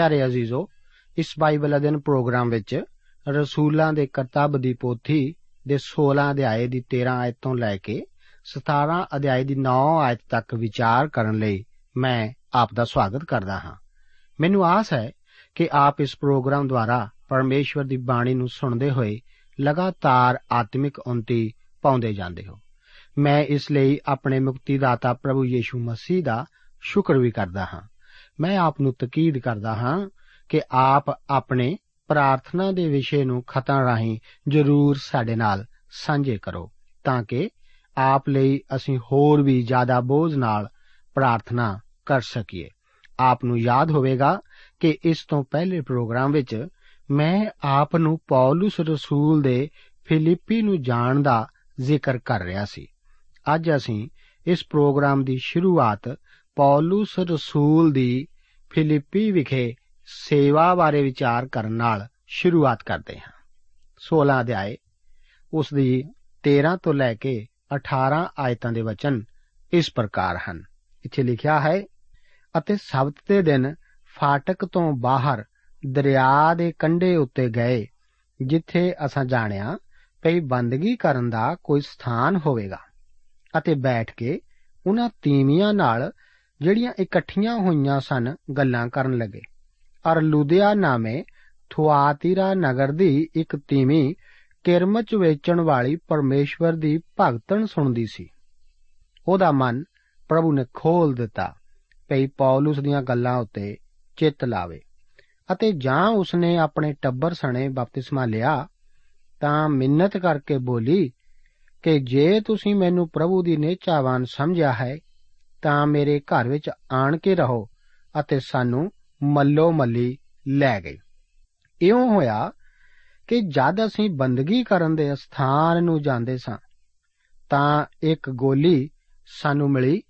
ਪਿਆਰੇ ਅਜ਼ੀਜ਼ੋ, ਇਸ Bible ਅਧਿਨ programme ਵਿੱਚ ਰਸੂਲਾਂ ਦੇ ਕਰਤੱਵ ਦੀ ਪੋਥੀ ਦੇ 16 ਅਧਿਆਏ ਦੀ 13 ਆਇਤ ਤੋਂ ਲੈ ਕੇ 17 ਅਧਿਆਏ ਦੀ 9 ਆਇਤ ਤੱਕ ਵਿਚਾਰ ਕਰਨ ਲਈ ਮੈਂ ਆਪ ਦਾ ਸਵਾਗਤ ਕਰਦਾ ਹਾਂ। ਮੈਨੂੰ ਆਸ ਹੈ ਕਿ ਆਪ ਇਸ ਪ੍ਰੋਗਰਾਮ ਦੁਆਰਾ ਪਰਮੇਸ਼ਵਰ ਦੀ ਬਾਣੀ ਨੂੰ ਸੁਣਦੇ ਹੋਏ ਲਗਾਤਾਰ ਆਤਮਿਕ ਉન્નਤੀ ਪਾਉਂਦੇ ਜਾਂਦੇ ਹੋ। ਮੈਂ ਇਸ ਲਈ ਆਪਣੇ ਮੁਕਤੀਦਾਤਾ ਪ੍ਰਭੂ ਯੀਸ਼ੂ ਮਸੀਹ ਦਾ ਸ਼ੁਕਰ ਵੀ ਕਰਦਾ ਹਾਂ। ਮੈਂ ਆਪ ਨੂੰ ਤਕੀਦ ਕਰਦਾ ਹਾਂ ਕਿ ਆਪ ਆਪਣੇ ਪ੍ਰਾਰਥਨਾ ਦੇ ਵਿਸ਼ੇ ਨੂੰ ਖਤਾਂ ਰਾਹੀਂ ਜ਼ਰੂਰ ਸਾਡੇ ਨਾਲ ਸਾਂਝੇ ਕਰੋ, ਤਾਂ ਕਿ ਆਪ ਲਈ ਅਸੀਂ ਹੋਰ ਵੀ ਜ਼ਿਆਦਾ ਬੋਝ ਨਾਲ ਪ੍ਰਾਰਥਨਾ ਕਰ ਸਕੀਏ। ਆਪ ਨੂੰ ਯਾਦ ਹੋਵੇਗਾ ਕਿ ਇਸ ਤੋਂ ਪਹਿਲੇ ਪ੍ਰੋਗਰਾਮ ਵਿੱਚ ਮੈਂ ਆਪ ਨੂੰ ਪੌਲਸ ਰਸੂਲ ਦੇ ਫਿਲਿੱਪੀ ਨੂੰ ਜਾਣ ਦਾ ਜ਼ਿਕਰ ਕਰ ਰਿਹਾ ਸੀ। ਅੱਜ ਅਸੀਂ ਇਸ ਪ੍ਰੋਗਰਾਮ ਦੀ ਸ਼ੁਰੂਆਤ ਪੌਲਸ ਰਸੂਲ ਦੀ ਫਿਲਿੱਪੀ ਵਿਖੇ ਸੇਵਾ ਬਾਰੇ ਵਿਚਾਰ ਕਰਨ ਨਾਲ ਸ਼ੁਰੂਆਤ ਕਰਦੇ ਹਾਂ। 16 ਅਧਿਆਏ, ਉਸ ਦੀ 13 ਤੋਂ ਲੈ ਕੇ 18 ਆਇਤਾਂ ਦੇ ਵਚਨ ਇਸ ਪ੍ਰਕਾਰ ਹਨ। ਇੱਥੇ ਲਿਖਿਆ ਹੈ, ਅਤੇ ਸਬਤ ਦੇ ਦਿਨ ਫਾਟਕ ਤੋਂ ਬਾਹਰ ਦਰਿਆ ਦੇ ਕੰਢੇ ਉੱਤੇ ਗਏ, ਜਿੱਥੇ ਅਸਾਂ ਜਾਣਿਆ ਭਈ ਬੰਦਗੀ ਕਰਨ ਦਾ ਕੋਈ ਸਥਾਨ ਹੋਵੇਗਾ। ਅਤੇ ਬੈਠ ਕੇ ਉਹਨਾਂ ਤੀਵੀਆਂ ਨਾਲ ਜਿਹੜੀਆਂ ਇਕੱਠੀਆਂ ਹੋਈਆਂ ਸਨ, ਗੱਲਾਂ ਕਰਨ ਲੱਗੇ। ਅਰ ਲੁਧਿਆ ਨਾਮੇ ਥੁਆਤੀਰਾ ਨਗਰ ਦੀ ਇੱਕ ਤੀਵੀਂ ਕਿਰਮਚ ਵੇਚਣ ਵਾਲੀ ਪਰਮੇਸ਼ਵਰ ਦੀ ਭਗਤਣ ਸੁਣਦੀ ਸੀ। ਉਹਦਾ ਮਨ ਪ੍ਰਭੂ ਨੇ ਖੋਲ ਦਿੱਤਾ ਭਈ ਪੌਲਸ ਦੀਆਂ ਗੱਲਾਂ ਉੱਤੇ ਚਿੱਤ ਲਾਵੇ ਅਤੇ ਜਾਂ ਉਸਨੇ ਆਪਣੇ ਟੱਬਰ ਸਣੇ ਬਪਤਿਸਮਾ ਲਿਆ, ਤਾਂ ਮਿੰਨਤ ਕਰਕੇ ਬੋਲੀ ਕਿ ਜੇ ਤੁਸੀਂ ਮੈਨੂੰ ਪ੍ਰਭੂ ਦੀ ਨੇਚਾਵਾਨ ਸਮਝਿਆ ਹੈ ਤਾਂ ਮੇਰੇ ਘਰ ਵਿੱਚ ਆਣ ਕੇ ਰਹੋ ਅਤੇ ਸਾਨੂੰ ਮੱਲੋ ਮੱਲੀ ਲੈ ਗਏ। ਇਉਂ ਹੋਇਆ ਕਿ ਜਦ ਅਸੀਂ ਬੰਦਗੀ ਕਰਨ ਦੇ ਸਥਾਨ ਨੂੰ ਜਾਂਦੇ ਸਾਂ, ਤਾਂ ਇੱਕ ਗੋਲੀ ਸਾਨੂੰ ਮਿਲੀ,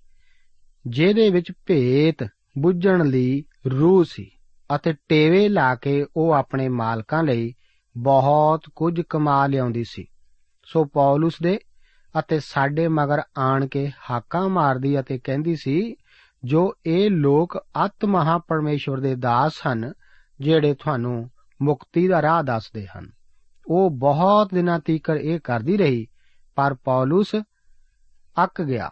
ਜਿਹਦੇ ਵਿੱਚ ਭੇਤ ਬੁੱਝਣ ਲਈ ਰੂਹ ਸੀ ਅਤੇ ਟੇਵੇ ਲਾ ਕੇ ਉਹ ਆਪਣੇ ਮਾਲਕਾਂ ਲਈ ਬਹੁਤ ਕੁਝ ਕਮਾ ਲਿਆਉਂਦੀ ਸੀ। ਸੋ ਪੌਲਸ ਦੇ ਅਤੇ ਸਾਡੇ ਮਗਰ ਆਣ ਕੇ ਹਾਕਾਂ ਮਾਰਦੀ ਅਤੇ ਕਹਿੰਦੀ ਸੀ, ਜੋ ਇਹ ਲੋਕ ਅਤ ਮਹਾ ਪਰਮੇਸ਼ਵਰ ਦੇ ਦਾਸ ਹਨ, ਜਿਹੜੇ ਤੁਹਾਨੂੰ ਮੁਕਤੀ ਦਾ ਰਾਹ ਦੱਸਦੇ ਹਨ। ਉਹ ਬਹੁਤ ਦਿਨਾਂ ਤੀਕਰ ਇਹ ਕਰਦੀ ਰਹੀ, ਪਰ ਪੌਲਸ ਅੱਕ ਗਿਆ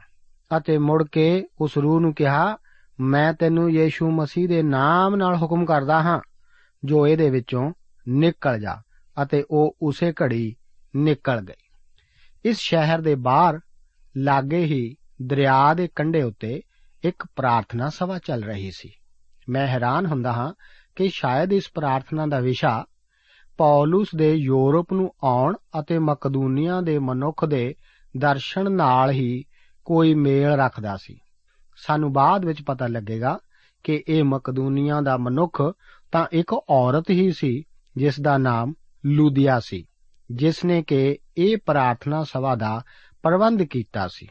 ਅਤੇ ਮੁੜ ਕੇ ਉਸ ਰੂਹ ਨੂੰ ਕਿਹਾ, ਮੈਂ ਤੈਨੂੰ ਯੀਸ਼ੂ ਮਸੀਹ ਦੇ ਨਾਮ ਨਾਲ ਹੁਕਮ ਕਰਦਾ ਹਾਂ, ਜੋ ਇਹਦੇ ਵਿੱਚੋਂ ਨਿਕਲ ਜਾ, ਅਤੇ ਉਹ ਉਸੇ ਘੜੀ ਨਿਕਲ ਗਈ। ਇਸ ਸ਼ਹਿਰ ਦੇ ਬਾਹਰ ਲਾਗੇ ਹੀ ਦਰਿਆ ਦੇ ਕੰਢੇ ਉੱਤੇ ਇੱਕ ਪ੍ਰਾਰਥਨਾ ਸਭਾ ਚੱਲ ਰਹੀ ਸੀ। ਮੈਂ ਹੈਰਾਨ ਹੁੰਦਾ ਹਾਂ ਕਿ ਸ਼ਾਇਦ ਇਸ ਪ੍ਰਾਰਥਨਾ ਦਾ ਵਿਸ਼ਾ ਪੌਲਸ ਦੇ ਯੂਰਪ ਨੂੰ ਆਉਣ ਅਤੇ ਮਕਦੂਨੀਆ ਦੇ ਮਨੁੱਖ ਦੇ ਦਰਸ਼ਨ ਨਾਲ ਹੀ ਕੋਈ ਮੇਲ ਰੱਖਦਾ ਸੀ। ਸਾਨੂੰ ਬਾਅਦ ਵਿੱਚ ਪਤਾ ਲੱਗੇਗਾ ਕਿ ਇਹ ਮਕਦੂਨੀਆ ਦਾ ਮਨੁੱਖ ਤਾਂ ਇੱਕ ਔਰਤ ਹੀ ਸੀ, ਜਿਸ ਦਾ ਨਾਮ ਲੂਦੀਆ ਸੀ। ਜਿਸ ਨੇ ਕਿ ਇਹ ਪ੍ਰਾਰਥਨਾ ਸਭਾ ਦਾ ਪ੍ਰਬੰਧ ਕੀਤਾ ਸੀ।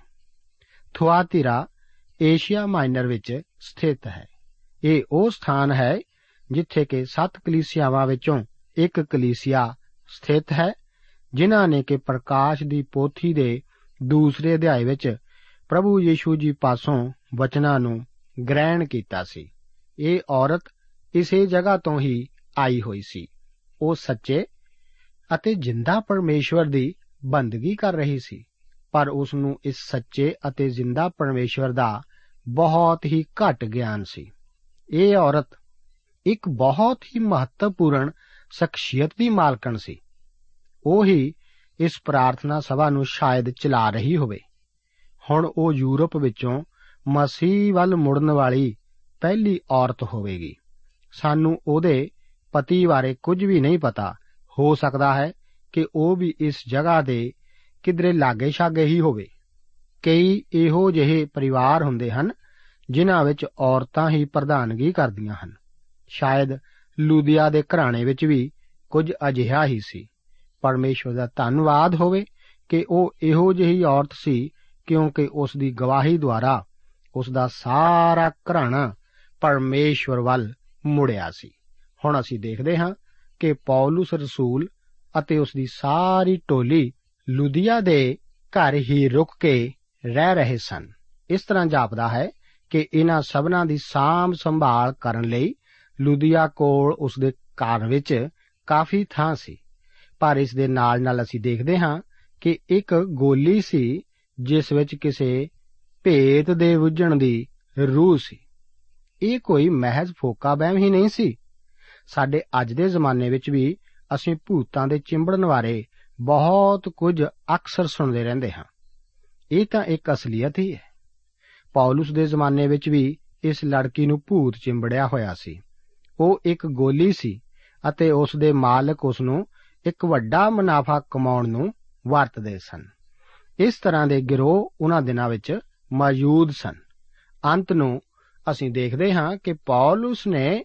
ਥੁਆਤੀਰਾ ਏਸ਼ੀਆ ਮਾਈਨਰ ਵਿੱਚ ਸਥਿਤ ਹੈ। ਇਹ ਉਹ ਸਥਾਨ ਹੈ ਜਿੱਥੇ ਕਿ ਸੱਤ ਕਲੀਸਿਆਵਾਂ ਵਿੱਚੋਂ ਇੱਕ ਕਲੀਸਿਆ ਸਥਿਤ ਹੈ, ਜਿਨ੍ਹਾਂ ਨੇ ਕਿ ਪ੍ਰਕਾਸ਼ ਦੀ ਪੋਥੀ ਦੇ ਦੂਸਰੇ ਅਧਿਆਇ ਵਿੱਚ ਪ੍ਰਭੂ ਯੀਸ਼ੂ ਜੀ ਪਾਸੋਂ ਵਚਨਾਂ ਨੂੰ ਗ੍ਰਹਿਣ ਕੀਤਾ ਸੀ। ਇਹ ਔਰਤ ਇਸੇ ਜਗ੍ਹਾ ਤੋਂ ਹੀ ਆਈ ਹੋਈ ਸੀ। ਉਹ ਸੱਚੇ ਅਤੇ ਜਿੰਦਾ ਪਰਮੇਸ਼ਵਰ ਦੀ ਬੰਦਗੀ ਕਰ ਰਹੀ ਸੀ। ਪਰ ਉਸ ਨੂੰ ਇਸ ਸੱਚੇ ਅਤੇ ਜਿੰਦਾ ਪਰਮੇਸ਼ਵਰ ਦਾ ਬਹੁਤ ਹੀ ਘੱਟ ਗਿਆਨ ਸੀ। ਇਹ ਔਰਤ ਇੱਕ ਬਹੁਤ ਹੀ ਮਹੱਤਵਪੂਰਨ ਸ਼ਖਸੀਅਤ ਦੀ ਮਾਲਕਣ ਸੀ। ਉਹ ਹੀ ਇਸ ਪ੍ਰਾਰਥਨਾ ਸਭਾ ਨੂੰ ਸ਼ਾਇਦ ਚਲਾ ਰਹੀ ਹੋਵੇ। ਹੁਣ ਉਹ ਯੂਰਪ ਵਿੱਚੋਂ ਮਸੀਹ ਵੱਲ ਮੁੜਨ ਵਾਲੀ ਪਹਿਲੀ ਔਰਤ ਹੋਵੇਗੀ। ਸਾਨੂੰ ਉਹਦੇ ਪਤੀ ਬਾਰੇ ਕੁਝ ਵੀ ਨਹੀਂ ਪਤਾ ਹੋ ਸਕਦਾ ਹੈ ਕਿ ਉਹ ਵੀ ਇਸ ਜਗ੍ਹਾ ਦੇ ਕਿਧਰੇ ਲਾਗੇ ਛਾਗੇ ਹੀ ਹੋਵੇ। ਕਈ ਇਹੋ ਜਿਹੇ ਪਰਿਵਾਰ ਹੁੰਦੇ ਹਨ, ਜਿਨ੍ਹਾਂ ਵਿੱਚ ਔਰਤਾਂ ਹੀ ਪ੍ਰਧਾਨਗੀ ਕਰਦੀਆਂ ਹਨ। ਸ਼ਾਇਦ ਲੂਦੀਆ ਦੇ ਘਰਾਣੇ ਵਿੱਚ ਵੀ ਕੁਝ ਅਜਿਹਾ ਹੀ ਸੀ। ਪਰਮੇਸ਼ਵਰ ਦਾ ਧੰਨਵਾਦ ਹੋਵੇ ਕਿ ਉਹ ਇਹੋ ਜਿਹੀ ਔਰਤ ਸੀ, ਕਿਉਂਕਿ ਉਸ ਦੀ ਗਵਾਹੀ ਦੁਆਰਾ ਉਸ ਦਾ ਸਾਰਾ ਘਰਾਣਾ ਪਰਮੇਸ਼ਵਰ ਵੱਲ ਮੁੜਿਆ ਸੀ। ਹੁਣ ਅਸੀਂ ਦੇਖਦੇ ਹਾਂ ਕਿ ਪੌਲਸ ਰਸੂਲ ਅਤੇ ਉਸ ਦੀ ਸਾਰੀ ਟੋਲੀ ਲੁਧੀਆ ਦੇ ਘਰ ਹੀ ਰੁਕ ਕੇ ਰਹਿ ਰਹੇ ਸਨ। ਇਸ ਤਰ੍ਹਾਂ ਜਾਪਦਾ ਹੈ ਕਿ ਇਹਨਾਂ ਸਭਨਾਂ ਦੀ ਸਾਂਭ ਸੰਭਾਲ ਕਰਨ ਲਈ ਲੁਦੀਆ ਕੋਲ ਉਸ ਦੇ ਘਰ ਵਿੱਚ ਕਾਫੀ ਥਾਂ ਸੀ। ਪਰ ਇਸ ਦੇ ਨਾਲ ਨਾਲ ਅਸੀਂ ਦੇਖਦੇ ਹਾਂ ਕਿ ਇੱਕ ਗੋਲੀ ਸੀ, ਜਿਸ ਵਿੱਚ ਕਿਸੇ ਭੇਤ ਦੇ ਬੁੱਝਣ ਦੀ ਰੂਹ ਸੀ। ਇਹ ਕੋਈ ਮਹਿਜ਼ ਫੋਕਾ ਬਹਿਮ ਹੀ ਨਹੀਂ ਸੀ। ਸਾਡੇ ਅੱਜ ਦੇ ਜ਼ਮਾਨੇ ਵਿੱਚ ਵੀ ਅਸੀਂ ਭੂਤਾਂ ਦੇ ਚਿੰਬੜਨ ਬਾਰੇ ਬਹੁਤ ਕੁਝ ਅਕਸਰ ਸੁਣਦੇ ਰਹਿੰਦੇ ਹਾਂ। ਇਹ ਤਾਂ ਇੱਕ ਅਸਲੀਅਤ ਹੀ ਹੈ। ਪੌਲਸ ਦੇ ਜ਼ਮਾਨੇ ਵਿੱਚ ਵੀ ਇਸ ਲੜਕੀ ਨੂੰ ਭੂਤ ਚਿੰਬੜਿਆ ਹੋਇਆ ਸੀ। ਉਹ ਇੱਕ ਗੋਲੀ ਸੀ ਅਤੇ ਉਸ ਦੇ ਮਾਲਕ ਉਸ ਨੂੰ ਇੱਕ ਵੱਡਾ ਮੁਨਾਫਾ ਕਮਾਉਣ ਨੂੰ ਵਰਤਦੇ ਸਨ। ਇਸ ਤਰ੍ਹਾਂ ਦੇ ਗਿਰੋਹ ਉਹਨਾਂ ਦਿਨਾਂ ਵਿੱਚ ਮੌਜੂਦ ਸਨ। ਅੰਤ ਨੂੰ ਅਸੀਂ ਦੇਖਦੇ ਹਾਂ ਕਿ ਪੌਲਸ ਨੇ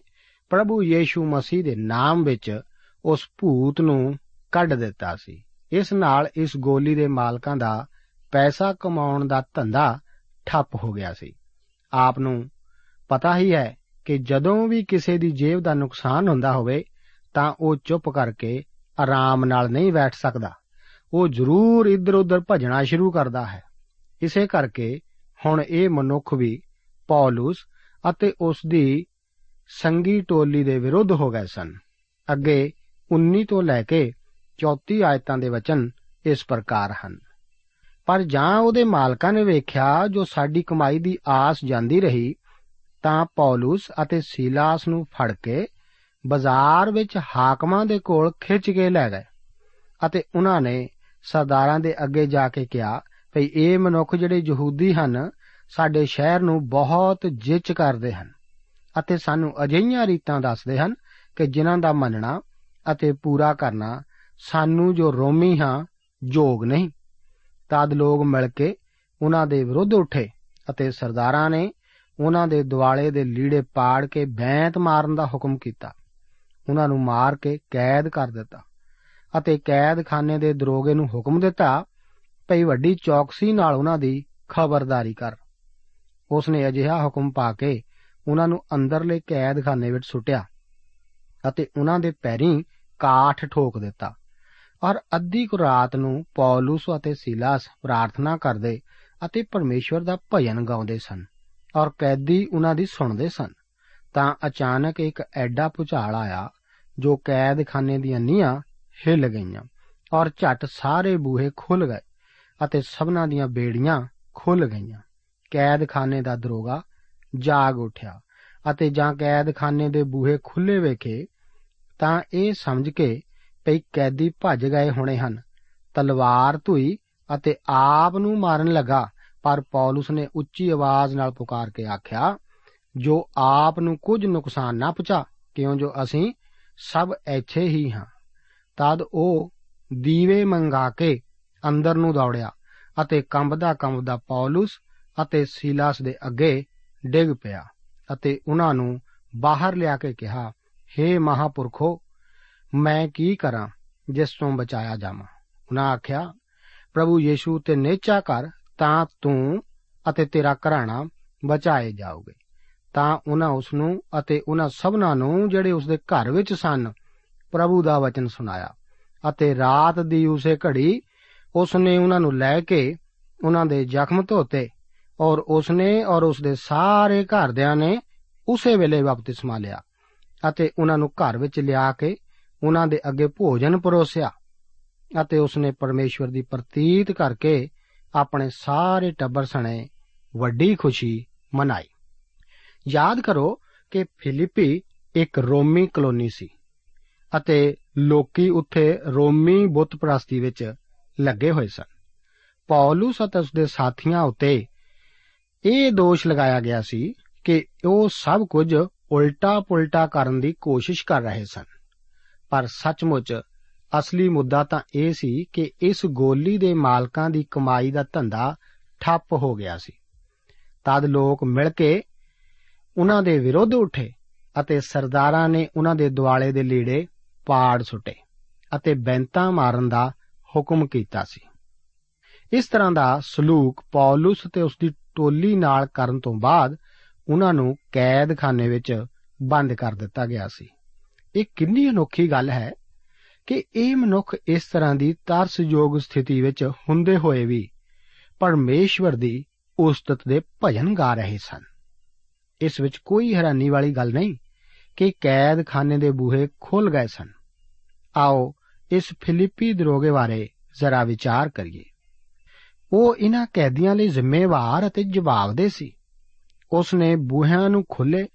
ਪ੍ਰਭੂ ਯੀਸ਼ੂ ਮਸੀਹ ਦੇ ਨਾਮ ਵਿੱਚ ਉਸ ਭੂਤ ਨੂੰ ਕੱਢ ਦਿੱਤਾ ਸੀ। ਇਸ ਨਾਲ ਇਸ ਗੋਲੀ ਦੇ ਮਾਲਕਾਂ ਦਾ ਪੈਸਾ ਕਮਾਉਣ ਦਾ ਧੰਦਾ ਠੱਪ ਹੋ ਗਿਆ ਸੀ। ਆਪ ਨੂੰ ਪਤਾ ਹੀ ਹੈ ਕਿ ਜਦੋਂ ਵੀ ਕਿਸੇ ਦੀ ਜੇਬ ਦਾ ਨੁਕਸਾਨ ਹੁੰਦਾ ਹੋਵੇ, ਤਾਂ ਉਹ ਚੁੱਪ ਕਰਕੇ ਆਰਾਮ ਨਾਲ ਨਹੀਂ ਬੈਠ ਸਕਦਾ। ਉਹ ਜ਼ਰੂਰ ਇੱਧਰ-ਉੱਧਰ ਭਜਣਾ ਸ਼ੁਰੂ ਕਰਦਾ ਹੈ। ਇਸੇ ਕਰਕੇ ਹੁਣ ਇਹ ਮਨੁੱਖ ਵੀ ਪੌਲਸ ਅਤੇ ਉਸ ਦੀ ਸੰਗੀ ਟੋਲੀ ਦੇ ਵਿਰੁੱਧ ਹੋ ਗਏ ਸਨ। ਅੱਗੇ 19 ਤੋਂ ਲੈ ਕੇ 34 ਆਇਤਾਂ ਦੇ ਵਚਨ ਇਸ ਪ੍ਰਕਾਰ ਹਨ। ਪਰ ਜਾਂ ਉਹਦੇ ਮਾਲਕਾਂ ਨੇ ਵੇਖਿਆ ਜੋ ਸਾਡੀ ਕਮਾਈ ਦੀ ਆਸ ਜਾਂਦੀ ਰਹੀ, ਤਾਂ ਪੌਲਸ ਅਤੇ ਸੀਲਾਸ ਨੂੰ ਫੜ ਕੇ ਬਾਜ਼ਾਰ ਵਿੱਚ ਹਾਕਮਾਂ ਦੇ ਕੋਲ ਖਿੱਚ ਕੇ ਲੈ ਗਏ ਅਤੇ ਉਹਨਾਂ ਨੇ ਸਰਦਾਰਾਂ ਦੇ ਅੱਗੇ ਜਾ ਕੇ ਕਿਹਾ, ਭਈ ਇਹ ਮਨੁੱਖ ਜਿਹੜੇ ਯਹੂਦੀ ਹਨ, ਸਾਡੇ ਸ਼ਹਿਰ ਨੂੰ ਬਹੁਤ ਜਿੱਚ ਕਰਦੇ ਹਨ। ਅਤੇ ਸਾਨੂੰ ਅਜਿਹੀਆਂ ਰੀਤਾਂ ਦੱਸਦੇ ਹਨ ਕਿ ਜਿਨ੍ਹਾਂ ਦਾ ਮੰਨਣਾ ਅਤੇ ਪੂਰਾ ਕਰਨਾ ਸਾਨੂੰ ਜੋ ਰੋਮੀ ਹਾਂ ਯੋਗ ਨਹੀਂ। ਤਦ ਲੋਕ ਮਿਲ ਕੇ ਉਹਨਾਂ ਦੇ ਵਿਰੁੱਧ ਉੱਠੇ ਅਤੇ ਸਰਦਾਰਾਂ ਨੇ ਉਹਨਾਂ ਦੇ ਦਿਵਾਲੇ ਦੇ ਲੀੜੇ ਪਾੜ ਕੇ ਬੈਂਤ ਮਾਰਨ ਦਾ ਹੁਕਮ ਕੀਤਾ। ਉਹਨਾਂ ਨੂੰ ਮਾਰ ਕੇ ਕੈਦ ਕਰ ਦਿੱਤਾ ਅਤੇ ਕੈਦਖਾਨੇ ਦੇ ਦਰੋਗੇ ਨੂੰ ਹੁਕਮ ਦਿੱਤਾ, ਭਈ ਵੱਡੀ ਚੌਕਸੀ ਨਾਲ ਉਹਨਾਂ ਦੀ ਖਬਰਦਾਰੀ ਕਰ। ਉਸਨੇ ਅਜਿਹਾ ਹੁਕਮ ਪਾ ਕੇ ਉਹਨਾਂ ਨੂੰ ਅੰਦਰਲੇ ਕੈਦਖਾਨੇ ਵਿੱਚ ਸੁੱਟਿਆ ਅਤੇ ਉਹਨਾਂ ਦੇ ਪੈਰੀਂ ਕਾਠ ਠੋਕ ਦਿੱਤਾ। ਔਰ ਅੱਧੀ ਕੁ ਰਾਤ ਨੂੰ ਪੌਲਸ ਅਤੇ ਸੀਲਾਸ ਪ੍ਰਾਰਥਨਾ ਕਰਦੇ ਅਤੇ ਪਰਮੇਸ਼ਵਰ ਦਾ ਭਜਨ ਗਾਉਂਦੇ ਸਨ ਔਰ ਕੈਦੀ ਉਹਨਾਂ ਦੀ ਸੁਣਦੇ ਸਨ। ਤਾਂ ਅਚਾਨਕ ਇੱਕ ਐਡਾ ਭੁਚਾਲ ਆਇਆ ਜੋ ਕੈਦਖਾਨੇ ਦੀਆਂ ਨੀਹਾਂ ਹਿੱਲ ਗਈਆਂ ਔਰ ਝਟ ਸਾਰੇ ਬੂਹੇ ਖੁੱਲ ਗਏ ਅਤੇ ਸਭਨਾਂ ਦੀਆਂ ਬੇੜੀਆਂ ਖੁੱਲ ਗਈਆਂ। ਕੈਦਖਾਨੇ ਦਾ ਦਰੋਗਾ ਜਾਗ ਉੱਠਿਆ ਅਤੇ ਜਾਂ ਕੈਦਖਾਨੇ ਦੇ ਬੂਹੇ ਖੁੱਲੇ ਵੇਖੇ ਤਾਂ ਇਹ ਸਮਝ ਕੇ ਭਈ ਕੈਦੀ ਭੱਜ ਗਏ ਹੋਣੇ ਹਨ। ਤਲਵਾਰ ਧੁਈ ਅਤੇ ਆਪ ਨੂੰ ਮਾਰਨ ਲੱਗਾ, ਪਰ ਪੌਲਸ ਨੇ ਉੱਚੀ ਆਵਾਜ਼ ਨਾਲ ਪੁਕਾਰ ਕੇ ਆਖਿਆ, ਜੋ ਆਪ ਨੂੰ ਕੁਝ ਨੁਕਸਾਨ ਨਾ ਪਹੁੰਚਾ, ਕਿਉਂ ਜੋ ਅਸੀਂ ਸਭ ਇੱਥੇ ਹੀ ਹਾਂ? ਤਦ ਉਹ ਦੀਵੇ ਮੰਗਾ ਕੇ ਅੰਦਰ ਨੂੰ ਦੌੜਿਆ ਅਤੇ ਕੰਬਦਾ ਕੰਬਦਾ ਪੌਲਸ ਅਤੇ ਸੀਲਾਸ ਦੇ ਅੱਗੇ ਡਿੱਗ ਪਿਆ ਅਤੇ ਉਹਨਾਂ ਨੂੰ ਬਾਹਰ ਲਿਆ ਕੇ ਕਿਹਾ हे ਮਹਾਪੁਰਖੋ, ਮੈਂ ਕੀ ਕਰਾਂ ਜਿਸ ਤੋਂ ਬਚਾਇਆ ਜਾਵਾਂ? ਉਹਨਾਂ ਆਖਿਆ, ਪ੍ਰਭੂ ਯੀਸ਼ੂ, ਤੇ ਨੇਚਾ ਕਰ, ਤਾਂ ਤੂੰ ਅਤੇ ਤੇਰਾ ਘਰਾਣਾ ਬਚਾਏ ਜਾਓਗੇ। ਤਾਂ ਉਹਨਾਂ ਉਸ ਨੂੰ ਅਤੇ ਉਹਨਾਂ ਸਭਨਾਂ ਨੂੰ ਜਿਹੜੇ ਉਸ ਦੇ ਘਰ ਵਿੱਚ ਸਨ, ਪ੍ਰਭੂ ਦਾ ਵਚਨ ਸੁਣਾਇਆ ਅਤੇ ਰਾਤ ਦੀ ਉਸੇ ਘੜੀ ਉਸ ਨੇ ਉਹਨਾਂ ਨੂੰ ਲੈ ਕੇ ਉਹਨਾਂ ਦੇ ਜ਼ਖਮ ਧੋਤੇ ਔਰ ਉਸ ਨੇ ਔਰ ਉਸ ਦੇ ਸਾਰੇ ਘਰਦਿਆਂ ਨੇ ਉਸੇ ਵੇਲੇ ਬਪਤਿਸਮਾ ਲਿਆ ਅਤੇ ਉਹਨਾਂ ਨੂੰ ਘਰ ਵਿੱਚ ਲਿਆ ਕੇ ਉਹਨਾਂ ਦੇ ਅੱਗੇ ਭੋਜਨ ਪਰੋਸਿਆ ਅਤੇ ਉਸ ਨੇ ਪਰਮੇਸ਼ਵਰ ਦੀ ਪ੍ਰਤੀਤ ਕਰਕੇ ਆਪਣੇ ਸਾਰੇ ਟੱਬਰ ਸਣੇ ਵੱਡੀ ਖੁਸ਼ੀ ਮਨਾਈ। ਯਾਦ ਕਰੋ ਕਿ ਫਿਲਿੱਪੀ ਇੱਕ ਰੋਮੀ ਕਲੋਨੀ ਸੀ ਅਤੇ ਲੋਕੀ ਉੱਥੇ ਰੋਮੀ ਬੁੱਤ ਪ੍ਰਸਤੀ ਵਿੱਚ ਲੱਗੇ ਹੋਏ ਸਨ। ਪੌਲਸ ਅਤੇ ਉਸਦੇ ਸਾਥੀਆਂ ਉੱਤੇ ਇਹ ਦੋਸ਼ ਲਗਾਇਆ ਗਿਆ ਸੀ ਕਿ ਉਹ ਸਭ ਕੁਝ ਉਲਟਾ ਪੁਲਟਾ ਕਰਨ ਦੀ ਕੋਸ਼ਿਸ਼ ਕਰ ਰਹੇ ਸਨ। ਪਰ ਸੱਚਮੁੱਚ ਅਸਲੀ ਮੁੱਦਾ ਤਾਂ ਇਹ ਸੀ ਕਿ ਇਸ ਗੋਲੀ ਦੇ ਮਾਲਕਾਂ ਦੀ ਕਮਾਈ ਦਾ ਧੰਦਾ ਠੱਪ ਹੋ ਗਿਆ ਸੀ। ਤਦ ਲੋਕ ਮਿਲ ਕੇ ਉਹਨਾਂ ਦੇ ਵਿਰੁੱਧ ਉੱਠੇ ਅਤੇ ਸਰਦਾਰਾਂ ਨੇ ਉਹਨਾਂ ਦੇ ਦੁਆਲੇ ਦੇ ਲੀੜੇ ਪਾੜ ਸੁੱਟੇ ਅਤੇ ਬੈਂਤਾਂ ਮਾਰਨ ਦਾ ਹੁਕਮ ਕੀਤਾ ਸੀ। ਇਸ ਤਰ੍ਹਾਂ ਦਾ ਸਲੂਕ ਪੌਲਸ ਤੇ ਉਸ ਦੀ ਟੋਲੀ ਨਾਲ ਕਰਨ ਤੋਂ ਬਾਅਦ ਉਹਨਾਂ ਨੂੰ ਕੈਦਖਾਨੇ ਵਿੱਚ ਬੰਦ ਕਰ ਦਿੱਤਾ ਗਿਆ ਸੀ। ਇਹ ਕਿੰਨੀ ਅਨੋਖੀ ਗੱਲ ਹੈ ਕਿ ਇਹ ਮਨੁੱਖ ਇਸ ਤਰ੍ਹਾਂ ਦੀ ਤਰਸਯੋਗ ਸਥਿਤੀ ਵਿੱਚ ਹੁੰਦੇ ਹੋਏ ਵੀ ਪਰਮੇਸ਼ਵਰ ਦੀ ਉਸਤਤ ਦੇ ਭਜਨ ਗਾ ਰਹੇ ਸਨ। ਇਸ ਵਿੱਚ ਕੋਈ ਹੈਰਾਨੀ ਵਾਲੀ ਗੱਲ ਨਹੀਂ ਕਿ ਕੈਦਖਾਨੇ ਦੇ ਬੂਹੇ ਖੁੱਲ ਗਏ ਸਨ। ਆਓ ਇਸ ਫਿਲਿੱਪੀ ਦਰੋਗੇ ਬਾਰੇ ਜ਼ਰਾ ਵਿਚਾਰ ਕਰੀਏ। ਉਹ ਇਹਨਾਂ ਕੈਦੀਆਂ ਲਈ ਜ਼ਿੰਮੇਵਾਰ ਅਤੇ ਜਵਾਬਦੇਹ ਸੀ। ਉਸ ਨੇ ਬੂਹਿਆਂ ਨੂੰ ਖੋਲੇ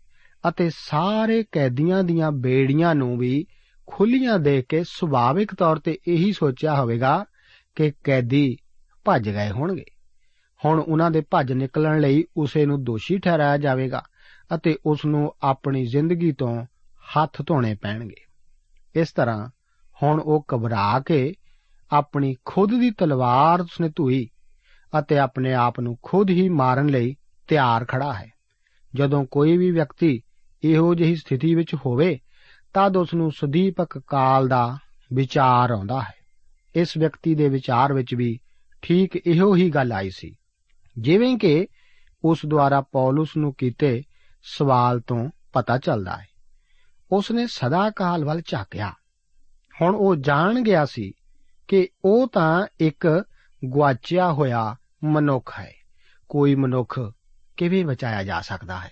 ਅਤੇ ਸਾਰੇ ਕੈਦੀਆਂ ਦੀਆਂ ਬੇੜੀਆਂ ਨੂੰ ਵੀ ਖੁੱਲੀਆਂ ਦੇਖ ਕੇ ਸੁਭਾਵਿਕ ਤੌਰ ਤੇ ਇਹੀ ਸੋਚਿਆ ਹੋਵੇਗਾ ਕਿ ਕੈਦੀ ਭੱਜ ਗਏ ਹੋਣਗੇ। ਹੁਣ ਉਹਨਾਂ ਦੇ ਭੱਜ ਨਿਕਲਣ ਲਈ ਉਸੇ ਨੂੰ ਦੋਸ਼ੀ ਠਹਿਰਾਇਆ ਜਾਵੇਗਾ ਅਤੇ ਉਸ ਨੂੰ ਆਪਣੀ ਜ਼ਿੰਦਗੀ ਤੋਂ ਹੱਥ ਧੋਣੇ ਪੈਣਗੇ। ਇਸ ਤਰ੍ਹਾਂ ਹੁਣ ਉਹ ਘਬਰਾ ਕੇ ਆਪਣੀ ਖੁਦ ਦੀ ਤਲਵਾਰ ਉਸਨੇ ਧੂਈ ਅਤੇ ਆਪਣੇ ਆਪ ਨੂੰ ਖੁਦ ਹੀ ਮਾਰਨ ਲਈ ਤਿਆਰ ਖੜਾ ਹੈ। ਜਦੋਂ ਕੋਈ ਵੀ ਵਿਅਕਤੀ ਇਹੋ ਜਿਹੀ ਸਥਿਤੀ ਵਿੱਚ ਹੋਵੇ, ਤਦ ਉਸ ਨੂੰ ਸੁਦੀਪਕ ਕਾਲ ਦਾ ਵਿਚਾਰ ਆਉਂਦਾ ਹੈ। ਇਸ ਵਿਅਕਤੀ ਦੇ ਵਿਚਾਰ ਵਿੱਚ ਵੀ ਠੀਕ ਇਹੋ ਹੀ ਗੱਲ ਆਈ ਸੀ। ਜਿਵੇਂ ਕਿ ਉਸ ਦੁਆਰਾ ਪੌਲਸ ਨੂੰ ਕੀਤੇ ਸਵਾਲ ਤੋਂ ਪਤਾ ਚੱਲਦਾ ਹੈ। ਉਸ ਨੇ ਸਦਾ ਕਾਲ ਵੱਲ ਝਾਕਿਆ। ਹੁਣ ਉਹ ਜਾਣ ਗਿਆ ਸੀ ਕਿ ਉਹ ਤਾਂ ਇੱਕ ਗੁਆਚਿਆ ਹੋਇਆ ਮਨੁੱਖ ਹੈ। ਕੋਈ ਮਨੁੱਖ ਕਿਵੇਂ ਬਚਾਇਆ ਜਾ ਸਕਦਾ ਹੈ?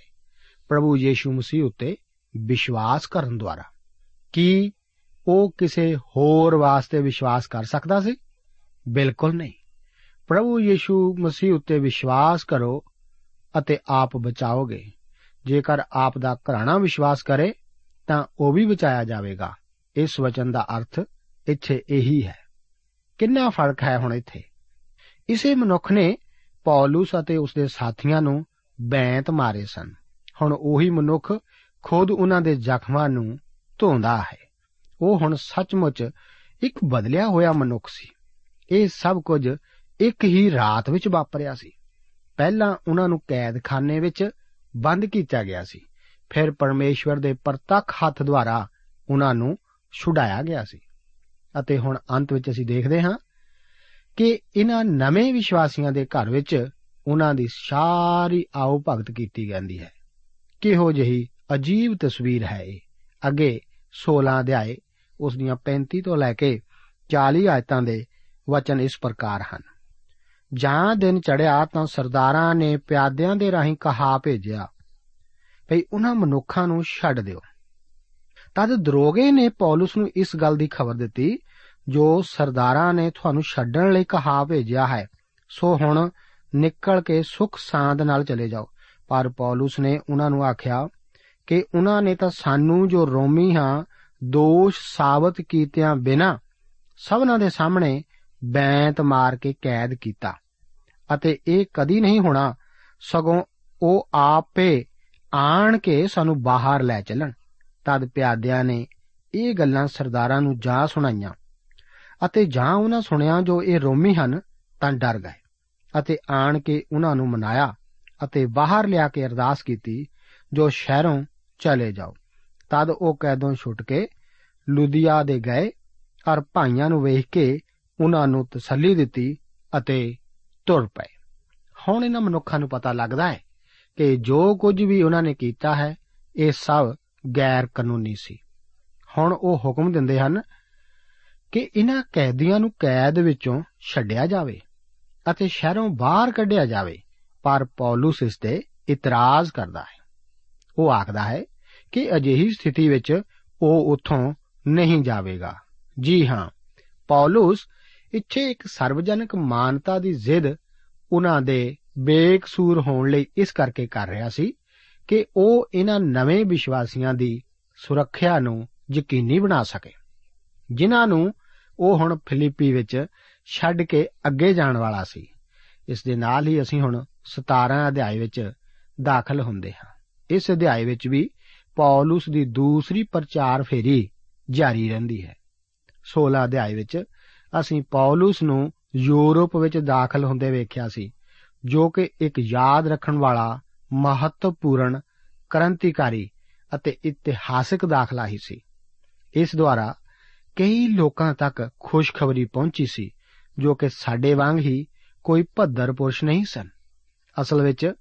ਪ੍ਰਭੂ ਯੀਸ਼ੂ ਮਸੀਹ ਉੱਤੇ ਵਿਸ਼ਵਾਸ ਕਰਨ ਦੁਆਰਾ ਕੀ ਉਹ ਕਿਸੇ ਹੋਰ ਵਾਸਤੇ ਵਿਸ਼ਵਾਸ ਕਰ ਸਕਦਾ ਸੀ? ਬਿਲਕੁਲ ਨਹੀਂ। ਪ੍ਰਭੂ ਯੀਸ਼ੂ ਮਸੀਹ ਉੱਤੇ ਵਿਸ਼ਵਾਸ ਕਰੋ ਅਤੇ ਆਪ ਬਚਾਓਗੇ। ਜੇਕਰ ਆਪ ਦਾ ਘਰਾਣਾ ਵਿਸ਼ਵਾਸ ਕਰੇ, ਤਾਂ ਉਹ ਵੀ ਬਚਾਇਆ ਜਾਵੇਗਾ। ਇਸ ਵਚਨ ਦਾ ਅਰਥ ਇੱਥੇ ਇਹੀ ਹੈ। ਕਿੰਨਾ ਫ਼ਰਕ ਹੈ ਹੁਣ ਇੱਥੇ? ਇਸੇ ਮਨੁੱਖ ਨੇ ਪੌਲਸ ਅਤੇ ਉਸਦੇ ਸਾਥੀਆਂ ਨੂੰ ਬੈਂਤ ਮਾਰੇ ਸਨ। ਹੁਣ ਉਹੀ ਮਨੁੱਖ ਖੁਦ ਉਹਨਾਂ ਦੇ ਜ਼ਖਮਾਂ ਨੂੰ ਧੋਂਦਾ ਹੈ। ਉਹ ਹੁਣ ਸੱਚਮੁੱਚ ਇੱਕ ਬਦਲਿਆ ਹੋਇਆ ਮਨੁੱਖ ਸੀ। ਇਹ ਸਭ ਕੁਝ ਇੱਕ ਹੀ ਰਾਤ ਵਿੱਚ ਵਾਪਰਿਆ ਸੀ। ਪਹਿਲਾਂ ਉਹਨਾਂ ਨੂੰ ਕੈਦਖਾਨੇ ਵਿੱਚ ਬੰਦ ਕੀਤਾ ਗਿਆ ਸੀ। ਫਿਰ ਪਰਮੇਸ਼ਵਰ ਦੇ ਪ੍ਰਤੱਖ ਹੱਥ ਦੁਆਰਾ ਉਹਨਾਂ ਨੂੰ ਛੁਡਾਇਆ ਗਿਆ ਸੀ। ਅਤੇ ਹੁਣ ਅੰਤ ਵਿੱਚ ਅਸੀਂ ਦੇਖਦੇ ਹਾਂ ਕਿ ਇਹਨਾਂ ਨਵੇਂ ਵਿਸ਼ਵਾਸੀਆਂ ਦੇ ਘਰ ਵਿੱਚ ਉਹਨਾਂ ਦੀ ਸਾਰੀ ਆਓ ਭਗਤ ਕੀਤੀ ਜਾਂਦੀ ਹੈ। ਕਿਹੋ ਜਿਹੀ ਅਜੀਬ ਤਸਵੀਰ ਹੈ ਇਹ। ਅੱਗੇ 16 ਅਧਿਆਏ ਉਸ ਦੀਆਂ 35 ਤੋਂ ਲੈ ਕੇ 40 ਆਇਤਾਂ ਦੇ ਵਚਨ ਇਸ ਪ੍ਰਕਾਰ ਹਨ। ਜਾਂ ਦਿਨ ਚੜਿਆ ਤਾਂ ਸਰਦਾਰਾਂ ਨੇ ਪਿਆਦਿਆਂ ਦੇ ਰਾਹੀਂ ਕਹਾ ਭੇਜਿਆ, ਭਈ ਉਹਨਾਂ ਮਨੁੱਖਾਂ ਨੂੰ ਛੱਡ ਦਿਓ। ਤਦ ਦਰੋਗੇ ਨੇ ਪੌਲਸ ਨੂੰ ਇਸ ਗੱਲ ਦੀ ਖਬਰ ਦਿੱਤੀ ਜੋ ਸਰਦਾਰਾਂ ਨੇ ਤੁਹਾਨੂੰ ਛੱਡਣ ਲਈ ਕਹਾ ਭੇਜਿਆ ਹੈ, ਸੋ ਹੁਣ ਨਿਕਲ ਕੇ ਸੁਖ ਸਾਂਦ ਨਾਲ ਚਲੇ ਜਾਓ। ਪਰ ਪੌਲਸ ਨੇ ਉਹਨਾਂ ਨੂੰ ਆਖਿਆ ਕਿ ਉਹਨਾਂ ਨੇ ਤਾਂ ਸਾਨੂੰ ਜੋ ਰੋਮੀ ਹਾਂ, ਦੋਸ਼ ਸਾਬਤ ਕੀਤਿਆਂ ਬਿਨਾ ਸਭਨਾਂ ਦੇ ਸਾਹਮਣੇ ਬੈਂਤ ਮਾਰ ਕੇ ਕੈਦ ਕੀਤਾ। ਅਤੇ ਇਹ ਕਦੀ ਨਹੀਂ ਹੋਣਾ, ਸਗੋਂ ਉਹ ਆਪੇ ਆਣ ਕੇ ਸਾਨੂੰ ਬਾਹਰ ਲੈ ਚੱਲਣ। ਤਦ ਪਿਆਦਿਆਂ ਨੇ ਇਹ ਗੱਲਾਂ ਸਰਦਾਰਾਂ ਨੂੰ ਜਾ ਸੁਣਾਈਆਂ। ਅਤੇ ਜਾਂ ਉਹਨਾਂ ਸੁਣਿਆ ਜੋ ਇਹ ਰੋਮੀ ਹਨ, ਤਾਂ ਡਰ ਗਏ ਅਤੇ ਆਣ ਕੇ ਉਹਨਾਂ ਨੂੰ ਮਨਾਇਆ ਅਤੇ ਬਾਹਰ ਲਿਆ ਕੇ ਅਰਦਾਸ ਕੀਤੀ, ਜੋ ਸ਼ਹਿਰੋਂ ਚਲੇ ਜਾਓ। ਤਦ ਉਹ ਕੈਦੋਂ ਛੁੱਟ ਕੇ ਲੁਧਿਆ ਦੇ ਗਏ ਔਰ ਭਾਈਆਂ ਨੂੰ ਵੇਖ ਕੇ ਉਹਨਾਂ ਨੂੰ ਤਸੱਲੀ ਦਿੱਤੀ ਅਤੇ ਤੁਰ ਪਏ। ਹੁਣ ਇਹਨਾਂ ਮਨੁੱਖਾਂ ਨੂੰ ਪਤਾ ਲੱਗਦਾ ਹੈ ਕਿ ਜੋ ਕੁਝ ਵੀ ਉਹਨਾਂ ਨੇ ਕੀਤਾ ਹੈ, ਇਹ ਸਭ ਗੈਰ ਕਾਨੂੰਨੀ ਸੀ। ਹੁਣ ਉਹ ਹੁਕਮ ਦਿੰਦੇ ਹਨ ਕਿ ਇਹਨਾਂ ਕੈਦੀਆਂ ਨੂੰ ਕੈਦ ਵਿੱਚੋਂ ਛੱਡਿਆ ਜਾਵੇ ਅਤੇ ਸ਼ਹਿਰੋਂ ਬਾਹਰ ਕੱਢਿਆ ਜਾਵੇ, ਪਰ ਪੌਲਸ ਇਸ ਤੇ ਇਤਰਾਜ਼ ਕਰਦਾ ਹੈ। ਉਹ ਆਖਦਾ ਹੈ ਕਿ ਅਜਿਹੀ ਸਥਿਤੀ ਵਿੱਚ ਉਹ ਉੱਥੋਂ ਨਹੀਂ ਜਾਵੇਗਾ। ਜੀ ਹਾਂ, ਪੌਲਸ ਇੱਥੇ ਇੱਕ ਸਰਵਜਨਕ ਮਾਨਤਾ ਦੀ ਜ਼ਿੱਦ ਉਹਨਾਂ ਦੇ ਬੇਕਸੂਰ ਹੋਣ ਲਈ ਇਸ ਕਰਕੇ ਕਰ ਰਿਹਾ ਸੀ ਕਿ ਉਹ ਇਹਨਾਂ ਨਵੇਂ ਵਿਸ਼ਵਾਸੀਆਂ ਦੀ ਸੁਰੱਖਿਆ ਨੂੰ ਯਕੀਨੀ ਬਣਾ ਸਕੇ, ਜਿਨ੍ਹਾਂ ਨੂੰ ਉਹ ਹੁਣ ਫਿਲੀਪੀ ਵਿੱਚ ਛੱਡ ਕੇ ਅੱਗੇ ਜਾਣ ਵਾਲਾ ਸੀ। ਇਸ ਦੇ ਨਾਲ ਹੀ ਅਸੀਂ ਹੁਣ 17 ਅਧਿਆਇ ਵਿੱਚ ਦਾਖਲ ਹੁੰਦੇ ਹਾਂ। ਇਸ ਅਧਿਆਇ ਵਿੱਚ ਵੀ ਪੌਲਸ ਦੀ ਦੂਸਰੀ ਪ੍ਰਚਾਰ ਫੇਰੀ ਜਾਰੀ ਰਹਿੰਦੀ ਹੈ। 16 ਅਧਿਆਇ ਵਿੱਚ ਅਸੀਂ ਪੌਲਸ ਨੂੰ ਯੂਰਪ ਵਿੱਚ ਦਾਖਲ ਹੁੰਦੇ ਵੇਖਿਆ ਸੀ, ਜੋ ਕਿ ਇੱਕ ਯਾਦ ਰੱਖਣ ਵਾਲਾ ਮਹੱਤਵਪੂਰਨ ਕ੍ਰਾਂਤੀਕਾਰੀ ਅਤੇ ਇਤਿਹਾਸਕ ਦਾਖਲਾ ਹੀ ਸੀ। ਇਸ ਦੁਆਰਾ ਕਈ ਲੋਕਾਂ ਤੱਕ ਖੁਸ਼ਖਬਰੀ ਪਹੁੰਚੀ ਸੀ, ਜੋ ਕਿ ਸਾਡੇ ਵਾਂਗ ਹੀ ਕੋਈ ਭੱਦਰ ਪੁਰਸ਼ ਨਹੀਂ ਸਨ। ਅਸਲ ਵਿੱਚ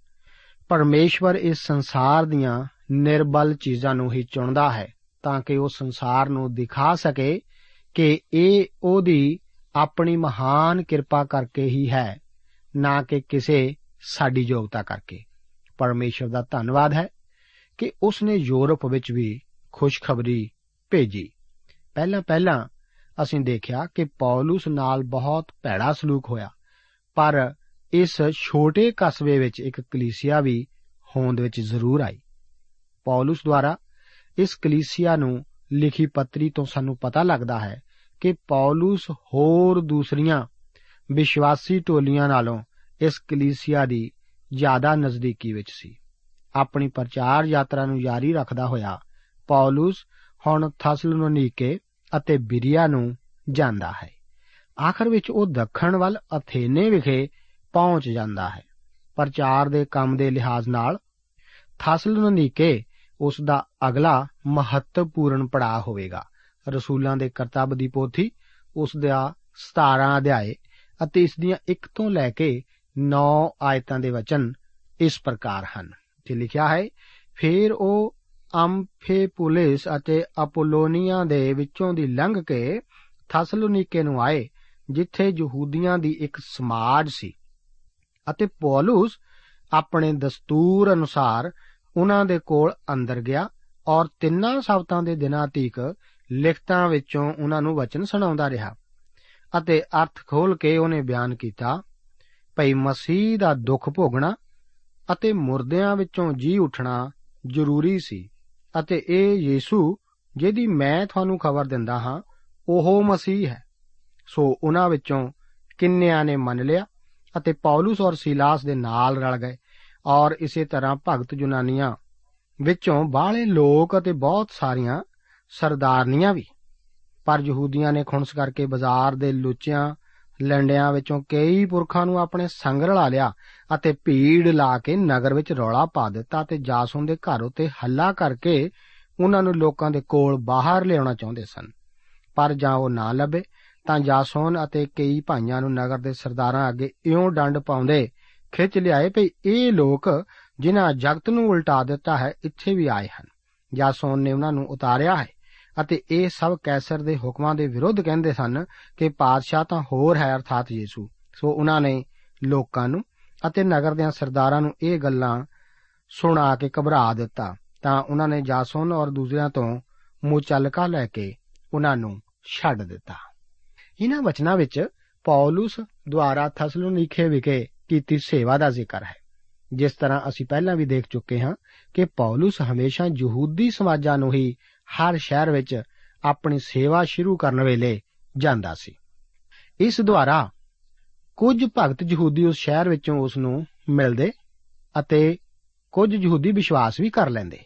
ਪਰਮੇਸ਼ਵਰ ਇਸ ਸੰਸਾਰ ਦੀਆਂ ਨਿਰਬਲ ਚੀਜ਼ਾਂ ਨੂੰ ਹੀ ਚੁਣਦਾ ਹੈ, ਤਾਂ ਕਿ ਉਹ ਸੰਸਾਰ ਨੂੰ ਦਿਖਾ ਸਕੇ ਕਿ ਇਹ ਉਹਦੀ ਆਪਣੀ ਮਹਾਨ ਕਿਰਪਾ ਕਰਕੇ ਹੀ ਹੈ, ਨਾ ਕਿ ਕਿਸੇ ਸਾਡੀ ਯੋਗਤਾ ਕਰਕੇ। ਪਰਮੇਸ਼ਵਰ ਦਾ ਧੰਨਵਾਦ ਹੈ ਕਿ ਉਸ ਨੇ ਯੂਰਪ ਵਿੱਚ ਵੀ ਖੁਸ਼ਖਬਰੀ ਭੇਜੀ। ਪਹਿਲਾਂ ਪਹਿਲਾਂ ਅਸੀਂ ਦੇਖਿਆ ਕਿ ਪੌਲਸ ਨਾਲ ਬਹੁਤ ਭੈੜਾ ਸਲੂਕ ਹੋਇਆ, ਪਰ ਇਸ ਛੋਟੇ ਕਸਬੇ ਵਿੱਚ ਇੱਕ ਕਲੀਸਿਆ ਵੀ ਹੋਂਦ ਵਿੱਚ ਜ਼ਰੂਰ ਆਈ। ਪੌਲਸ ਦੁਆਰਾ ਇਸ ਕਲੀਸਿਆ ਨੂੰ ਲਿਖੀ ਪੱਤਰੀ ਤੋਂ ਸਾਨੂੰ ਪਤਾ ਲੱਗਦਾ ਹੈ ਕਿ ਪੌਲਸ ਹੋਰ ਦੂਸਰੀਆਂ ਵਿਸ਼ਵਾਸੀ ਟੋਲੀਆਂ ਨਾਲੋਂ ਇਸ ਕਲੀਸਿਆ ਦੀ ਜ਼ਿਆਦਾ ਨਜ਼ਦੀਕੀ ਵਿੱਚ ਸੀ। ਆਪਣੀ ਪ੍ਰਚਾਰ ਯਾਤਰਾ ਨੂੰ ਜਾਰੀ ਰੱਖਦਾ ਹੋਇਆ ਪੌਲਸ ਹੁਣ ਥਸਲੋਨੀਕੇ ਅਤੇ ਬਿਰੀਆ ਨੂੰ ਜਾਂਦਾ ਹੈ। ਆਖਰ ਵਿੱਚ ਉਹ ਦੱਖਣ ਵੱਲ ਅਥੇਨੇ ਵਿਖੇ ਪਹੁੰਚ ਜਾਂਦਾ ਹੈ। ਪ੍ਰਚਾਰ ਦੇ ਕੰਮ ਦੇ ਲਿਹਾਜ਼ ਨਾਲ ਥਸਲੋਨੀਕੇ ਉਸ ਦਾ ਅਗਲਾ ਮਹੱਤਵਪੂਰਨ ਪੜਾਅ ਹੋਵੇਗਾ। ਰਸੂਲਾਂ ਦੇ ਕਰਤੱਵ ਦੀ ਪੋਥੀ, ਉਸ ਦਾ 17 ਅਧਿਆਏ ਅਤੇ ਇਸ ਦੀਆਂ 1 ਤੋਂ ਲੈ ਕੇ 9 ਆਇਤਾਂ ਦੇ ਵਚਨ ਇਸ ਪ੍ਰਕਾਰ ਹਨ। ਤੇ ਲਿਖਿਆ ਹੈ, ਫਿਰ ਉਹ ਅੰਫੇਪੁਲਿਸ ਅਤੇ ਅਪੋਲੋਨੀਆ ਦੇ ਵਿੱਚੋਂ ਦੀ ਲੰਘ ਕੇ ਥਸਲੋਨੀਕੇ ਨੂੰ ਆਏ, ਜਿੱਥੇ ਯਹੂਦੀਆਂ ਦੀ ਇੱਕ ਸਮਾਜ ਸੀ। ਅਤੇ ਪੌਲਸ ਆਪਣੇ ਦਸਤੂਰ ਅਨੁਸਾਰ ਉਹਨਾਂ ਦੇ ਕੋਲ ਅੰਦਰ ਗਿਆ ਔਰ ਤਿੰਨਾਂ ਸਬਤਾਂ ਦੇ ਦਿਨਾਂ ਤੀਕ ਲਿਖਤਾਂ ਵਿੱਚੋਂ ਉਹਨਾਂ ਨੂੰ ਵਚਨ ਸੁਣਾਉਂਦਾ ਰਿਹਾ ਅਤੇ ਅਰਥ ਖੋਲ ਕੇ ਉਹਨੇ ਬਿਆਨ ਕੀਤਾ, ਭਈ ਮਸੀਹ ਦਾ ਦੁੱਖ ਭੋਗਣਾ ਅਤੇ ਮੁਰਦਿਆਂ ਵਿੱਚੋਂ ਜੀ ਉੱਠਣਾ ਜ਼ਰੂਰੀ ਸੀ। ਅਤੇ ਇਹ ਯੀਸੂ, ਜਿਹਦੀ ਮੈਂ ਤੁਹਾਨੂੰ ਖਬਰ ਦਿੰਦਾ ਹਾਂ, ਉਹ ਮਸੀਹ ਹੈ। ਸੋ ਉਹਨਾਂ ਵਿੱਚੋਂ ਕਿੰਨਿਆਂ ਨੇ ਮੰਨ ਲਿਆ ਅਤੇ ਪੌਲਸ ਔਰ ਸੀਲਾਸ ਦੇ ਨਾਲ ਰਲ ਗਏ ਔਰ ਇਸੇ ਤਰ੍ਹਾਂ ਭਗਤ ਜੁਨਾਨੀਆਂ ਵਿੱਚੋਂ ਬਾਹਲੇ ਲੋਕ ਅਤੇ ਬਹੁਤ ਸਾਰੀਆਂ ਸਰਦਾਰਨੀਆਂ ਵੀ। ਪਰ ਯਹੂਦੀਆਂ ਨੇ ਖੁਣਸ ਕਰਕੇ ਬਾਜ਼ਾਰ ਦੇ ਲੁੱਚਿਆਂ ਲੰਡਿਆਂ ਵਿੱਚੋਂ ਕਈ ਪੁਰਖਾਂ ਨੂੰ ਆਪਣੇ ਸੰਗ ਰਲਾ ਲਿਆ ਅਤੇ ਭੀੜ ਲਾ ਕੇ ਨਗਰ ਵਿੱਚ ਰੌਲਾ ਪਾ ਦਿੱਤਾ ਤੇ ਜਾਸੂਨ ਦੇ ਘਰ ਉਤੇ ਹੱਲਾ ਕਰਕੇ ਉਹਨਾਂ ਨੂੰ ਲੋਕਾਂ ਦੇ ਕੋਲ ਬਾਹਰ ਲਿਆਉਣਾ ਚਾਹੁੰਦੇ ਸਨ। ਪਰ ਜਾਂ ਉਹ ਨਾ ਲੱਭੇ, ਤਾਂ ਜਾਸੂਨ ਅਤੇ ਕਈ ਭਾਈਆਂ ਨੂੰ ਨਗਰ ਦੇ ਸਰਦਾਰਾਂ ਅੱਗੇ ਇਉਂ ਡੰਡ ਪਾਉਂਦੇ ਖਿੱਚ ਲਿਆਏ ਭਈ ਇਹ ਲੋਕ ਜਿਨ੍ਹਾਂ ਜਗਤ ਨੂੰ ਉਲਟਾ ਦਿੱਤਾ ਹੈ, ਇੱਥੇ ਵੀ ਆਏ ਹਨ। ਜਾਸੂਨ ਨੇ ਉਹਨਾਂ ਨੂੰ ਉਤਾਰਿਆ ਹੈ। ਅਤੇ ਇਹ ਸਭ ਕੈਸਰ ਦੇ ਹੁਕਮਾਂ ਦੇ ਵਿਰੁੱਧ ਕਹਿੰਦੇ ਸਨ ਕਿ ਪਾਦਸ਼ਾਹ ਤਾਂ ਹੋਰ ਹੈ ਅਰਥਾਤ ਯੀਸੂ। ਸੋ ਉਹਨਾਂ ਨੇ ਲੋਕਾਂ ਨੂੰ ਅਤੇ ਨਗਰ ਦੇ ਸਰਦਾਰਾਂ ਨੂੰ ਇਹ ਗੱਲਾਂ ਸੁਣਾ ਕੇ ਘਬਰਾ ਦਿੱਤਾ। ਤਾਂ ਉਹਨਾਂ ਨੇ ਜਾਸੂਨ ਔਰ ਦੂਸਰਿਆਂ ਤੋਂ ਮੁਚਲਕਾ ਲੈ ਕੇ ਉਹਨਾਂ ਨੂੰ ਛੱਡ ਦਿੱਤਾ। ਇਹਨਾਂ ਵਚਨਾਂ ਵਿੱਚ ਪੌਲਸ ਦੁਆਰਾ ਥਸਲੋਨੀਕੇ ਵਿਖੇ ਕੀਤੀ ਸੇਵਾ ਦਾ ਜ਼ਿਕਰ ਹੈ। ਜਿਸ ਤਰ੍ਹਾਂ ਅਸੀਂ ਪਹਿਲਾਂ ਵੀ ਦੇਖ ਚੁੱਕੇ ਹਾਂ ਕਿ ਪੌਲਸ ਹਮੇਸ਼ਾ ਯਹੂਦੀ ਸਮਾਜਾਂ ਨੂੰ ਹੀ ਹਰ ਸ਼ਹਿਰ ਵਿੱਚ ਆਪਣੀ ਸੇਵਾ ਸ਼ੁਰੂ ਕਰਨ ਵੇਲੇ ਜਾਂਦਾ ਸੀ। ਇਸ ਦੁਆਰਾ ਕੁਝ ਭਗਤ ਯਹੂਦੀ ਉਸ ਸ਼ਹਿਰ ਵਿੱਚੋਂ ਉਸ ਨੂੰ ਮਿਲਦੇ ਅਤੇ ਕੁਝ ਯਹੂਦੀ ਵਿਸ਼ਵਾਸ ਵੀ ਕਰ ਲੈਂਦੇ।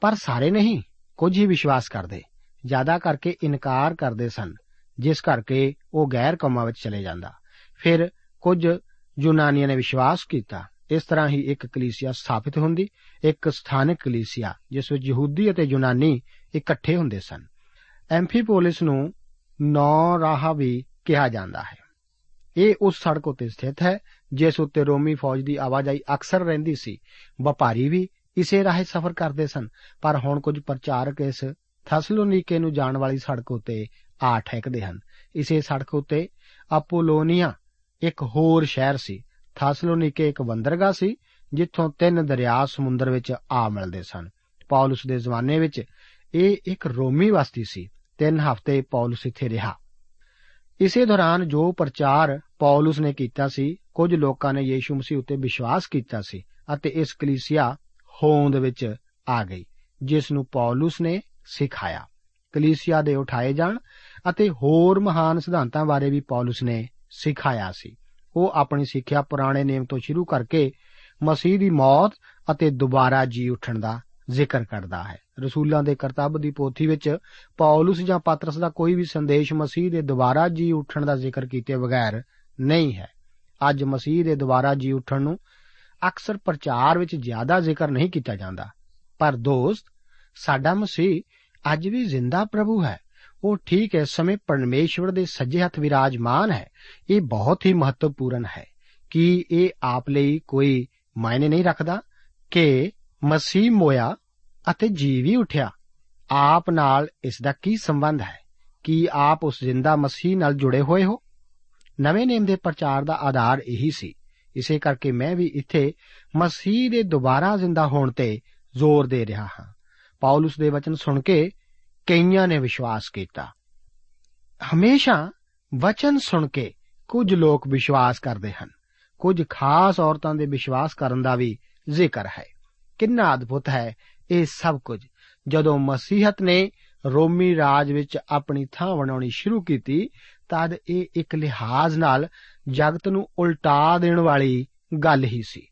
ਪਰ ਸਾਰੇ ਨਹੀਂ, ਕੁਝ ਹੀ ਵਿਸ਼ਵਾਸ ਕਰਦੇ। ਜ਼ਿਆਦਾ ਕਰਕੇ ਇਨਕਾਰ ਕਰਦੇ ਸਨ, ਜਿਸ ਕਰਕੇ ਉਹ ਗੈਰ ਕੌਮਾਂ ਵਿੱਚ ਚਲੇ ਜਾਂਦਾ। ਫਿਰ ਕੁਝ ਯੂਨਾਨੀਆਂ ਨੇ ਵਿਸ਼ਵਾਸ ਕੀਤਾ ਇਸ ਤਰ੍ਹਾਂ ਹੀ ਇੱਕ ਕਲੀਸਿਆ ਸਥਾਪਿਤ ਹੁੰਦੀ, ਇੱਕ ਸਥਾਨਕ ਕਲੀਸਿਆ, ਜਿਸ ਵਿੱਚ ਯਹੂਦੀ ਅਤੇ ਯੂਨਾਨੀ ਇਕੱਠੇ ਹੁੰਦੇ ਸਨ। ਐਂਫੀਪੋਲਿਸ ਨੂੰ ਨੌ ਰਾਹ ਵੀ ਕਿਹਾ ਜਾਂਦਾ ਹੈ। ਇਹ ਉਸ ਸੜਕ ਉੱਤੇ ਸਥਿਤ ਹੈ, ਜਿਸ ਉੱਤੇ ਰੋਮੀ ਫੌਜ ਦੀ ਆਵਾਜਾਈ ਅਕਸਰ ਰਹਿੰਦੀ ਸੀ। ਵਪਾਰੀ ਵੀ ਇਸੇ ਰਾਹੇ ਸਫ਼ਰ ਕਰਦੇ ਸਨ, ਪਰ ਹੁਣ ਕੁਝ ਪ੍ਰਚਾਰਕ ਇਸ ਥਸਲੋਨੀਕੇ ਨੂੰ ਜਾਣ ਵਾਲੀ ਸੜਕ ਉੱਤੇ ਆ ਠਹਿਕਦੇ ਹਨ। ਇਸੇ ਸੜਕ ਉੱਤੇ ਅਪੋਲੋਨੀਆ, ਇੱਕ ਹੋਰ ਸ਼ਹਿਰ ਸੀ ਥਾਸਲੋਨੀਕੇ ਇੱਕ ਬੰਦਰਗਾਹ ਸੀ, ਜਿੱਥੋਂ ਤਿੰਨ ਦਰਿਆ ਸਮੁੰਦਰ ਵਿੱਚ ਆ ਮਿਲਦੇ ਸਨ। ਪੌਲਸ ਦੇ ਜ਼ਮਾਨੇ ਵਿੱਚ ਇਹ ਇੱਕ ਰੋਮੀ ਬਸਤੀ ਸੀ। ਤਿੰਨ ਹਫ਼ਤੇ ਪੌਲਸ ਇੱਥੇ ਰਿਹਾ। ਇਸੇ ਦੌਰਾਨ ਜੋ ਪ੍ਰਚਾਰ ਪੌਲਸ ਨੇ ਕੀਤਾ ਸੀ, ਕੁਝ ਲੋਕਾਂ ਨੇ ਯੀਸ਼ੂ ਮਸੀਹ ਉੱਤੇ ਵਿਸ਼ਵਾਸ ਕੀਤਾ ਸੀ ਅਤੇ ਇਸ ਕਲੀਸਿਆ ਹੋਂਦ ਵਿੱਚ ਆ ਗਈ, ਜਿਸ ਨੂੰ ਪੌਲਸ ਨੇ ਸਿਖਾਇਆ। ਕਲੀਸਿਆ ਦੇ ਉਠਾਏ ਜਾਣ ਅਤੇ ਹੋਰ ਮਹਾਨ ਸਿਧਾਂਤਾਂ ਬਾਰੇ ਵੀ ਪੌਲਸ ਨੇ ਸਿਖਾਇਆ ਸੀ। ਉਹ ਆਪਣੀ ਸਿੱਖਿਆ ਪੁਰਾਣੇ ਨੇਮ ਤੋਂ ਸ਼ੁਰੂ ਕਰਕੇ ਮਸੀਹ ਦੀ ਮੌਤ ਅਤੇ ਦੁਬਾਰਾ ਜੀ ਉੱਠਣ ਦਾ ਜ਼ਿਕਰ ਕਰਦਾ ਹੈ। ਰਸੂਲਾਂ ਦੇ ਕਰਤੱਵ ਦੀ ਪੋਥੀ ਵਿੱਚ ਪੌਲਸ ਜਾਂ ਪਾਤਰਸ ਦਾ ਕੋਈ ਵੀ ਸੰਦੇਸ਼ ਮਸੀਹ ਦੇ ਦੁਬਾਰਾ ਜੀ ਉੱਠਣ ਦਾ ਜ਼ਿਕਰ ਕੀਤੇ ਬਗੈਰ ਨਹੀਂ ਹੈ। ਅੱਜ ਮਸੀਹ ਦੇ ਦੁਬਾਰਾ ਜੀ ਉੱਠਣ ਨੂੰ ਅਕਸਰ ਪ੍ਰਚਾਰ ਵਿੱਚ ਜ਼ਿਆਦਾ ਜ਼ਿਕਰ ਨਹੀਂ ਕੀਤਾ ਜਾਂਦਾ। ਪਰ ਦੋਸਤ, ਸਾਡਾ ਮਸੀਹ ਅੱਜ ਵੀ ਜ਼ਿੰਦਾ ਪ੍ਰਭੂ ਹੈ। ਉਹ ਠੀਕ ਇਸ ਸਮੇਂ ਪਰਮੇਸ਼ਵਰ ਦੇ ਸੱਜੇ ਹੱਥ ਵਿਰਾਜਮਾਨ ਹੈ। ਇਹ ਬਹੁਤ ਹੀ ਮਹੱਤਵਪੂਰਨ ਹੈ ਕਿ ਇਹ ਆਪ ਲਈ ਕੋਈ ਮਾਇਨੇ ਨਹੀਂ ਰੱਖਦਾ ਕਿ ਮਸੀਹ ਮੋਇਆ ਅਤੇ ਜੀ ਵੀ ਉਠਿਆ। ਆਪ ਨਾਲ ਇਸ ਦਾ ਕੀ ਸੰਬੰਧ ਹੈ? ਕਿ ਆਪ ਉਸ ਜ਼ਿੰਦਾ ਮਸੀਹ ਨਾਲ ਜੁੜੇ ਹੋਏ ਹੋ? ਨਵੇਂ ਨੇਮ ਦੇ ਪ੍ਰਚਾਰ ਦਾ ਆਧਾਰ ਇਹੀ ਸੀ। ਇਸੇ ਕਰਕੇ ਮੈਂ ਵੀ ਇੱਥੇ ਮਸੀਹ ਦੇ ਦੁਬਾਰਾ ਜ਼ਿੰਦਾ ਹੋਣ ਤੇ ਜ਼ੋਰ ਦੇ ਰਿਹਾ ਹਾਂ। ਪੌਲਸ ਦੇ ਵਚਨ ਸੁਣ ਕੇ ਕਈਆਂ ਨੇ ਵਿਸ਼ਵਾਸ ਕੀਤਾ। ਹਮੇਸ਼ਾ ਵਚਨ ਸੁਣ ਕੇ ਕੁਝ ਲੋਕ ਵਿਸ਼ਵਾਸ ਕਰਦੇ ਹਨ। ਕੁਝ ਖਾਸ ਔਰਤਾਂ ਦੇ ਵਿਸ਼ਵਾਸ ਕਰਨ ਦਾ ਵੀ ਜ਼ਿਕਰ ਹੈ। ਕਿੰਨਾ ਅਦਭੁਤ ਹੈ ਇਹ ਸਭ ਕੁਝ। ਜਦੋਂ ਮਸੀਹਤ ਨੇ ਰੋਮੀ ਰਾਜ ਵਿੱਚ ਆਪਣੀ ਥਾਂ ਬਣਾਉਣੀ ਸ਼ੁਰੂ ਕੀਤੀ ਤਦ ਇਹ ਇੱਕ ਲਿਹਾਜ਼ ਨਾਲ ਜਗਤ ਨੂੰ ਉਲਟਾ ਦੇਣ ਵਾਲੀ ਗੱਲ ਹੀ ਸੀ।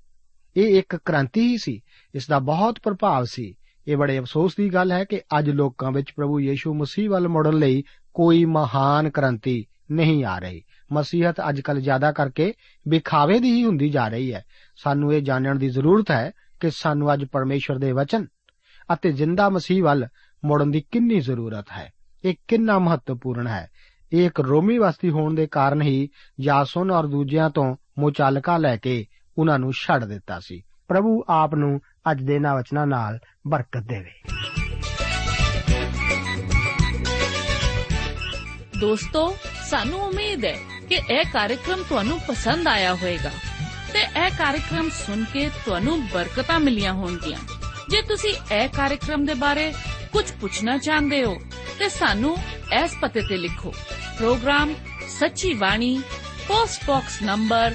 ਇਹ ਇੱਕ ਕ੍ਰਾਂਤੀ ਹੀ ਸੀ। ਇਸ ਦਾ ਬਹੁਤ ਪ੍ਰਭਾਵ ਸੀ। ਇਹ ਬੜੇ ਅਫਸੋਸ ਦੀ ਗੱਲ ਹੈ ਕਿ ਅੱਜ ਲੋਕਾਂ ਵਿੱਚ ਪ੍ਰਭੂ ਯੀਸ਼ੂ ਮਸੀਹ ਵੱਲ ਮੁੜਨ ਲਈ ਕੋਈ ਮਹਾਨ ਕ੍ਰਾਂਤੀ ਨਹੀਂ ਆ ਰਹੀ। ਮਸੀਹਤ ਅੱਜਕੱਲ ਜ਼ਿਆਦਾ ਕਰਕੇ ਵਿਖਾਵੇ ਦੀ ਹੀ ਹੁੰਦੀ ਜਾ ਰਹੀ ਹੈ। ਸਾਨੂੰ ਇਹ ਜਾਣਨ ਦੀ ਜ਼ਰੂਰਤ ਹੈ ਕਿ ਸਾਨੂੰ ਅੱਜ ਪਰਮੇਸ਼ਵਰ ਦੇ ਵਚਨ ਅਤੇ ਜ਼ਿੰਦਾ ਮਸੀਹ ਵੱਲ ਮੁੜਨ ਦੀ ਕਿੰਨੀ ਜ਼ਰੂਰਤ ਹੈ। ਇਹ ਕਿੰਨਾ ਮਹੱਤਵਪੂਰਨ ਹੈ। ਇਹ ਇੱਕ ਰੋਮੀ ਵਸਤੀ ਹੋਣ ਦੇ ਕਾਰਨ ਹੀ ਜਾਸੂਨ ਔਰ ਦੂਜਿਆਂ ਤੋਂ ਮੁਚਾਲਕਾ ਲੈ ਕੇ ਉਹਨਾਂ ਨੂੰ ਛੱਡ ਦਿੱਤਾ ਸੀ। ਪ੍ਰਭੂ ਆਪ ਨੂੰ ਅੱਜ ਦੇ ਇਹਨਾਂ ਵਚਨਾਂ ਨਾਲ ਬਰਕਤ ਦੇਵੇ। ਦੋਸਤੋ, ਸਾਨੂੰ ਉਮੀਦ ਹੈ ਕਿ ਇਹ ਕਾਰਜਕ੍ਰਮ ਤੁਹਾਨੂੰ ਪਸੰਦ ਆਇਆ ਹੋਵੇਗਾ ਤੇ ਇਹ ਕਾਰਜਕ੍ਰਮ ਸੁਣ ਕੇ ਤੁਹਾਨੂੰ ਬਰਕਤਾਂ ਮਿਲੀਆਂ ਹੋਣਗੀਆਂ। ਜੇ ਤੁਸੀਂ ਇਹ ਕਾਰਜਕ੍ਰਮ ਦੇ ਬਾਰੇ ਕੁਝ ਪੁੱਛਣਾ ਚਾਹੁੰਦੇ ਹੋ, ਤੇ ਸਾਨੂੰ ਇਸ ਪਤੇ ਤੇ ਲਿਖੋ। ਪ੍ਰੋਗਰਾਮ ਸੱਚੀ ਬਾਣੀ, post box number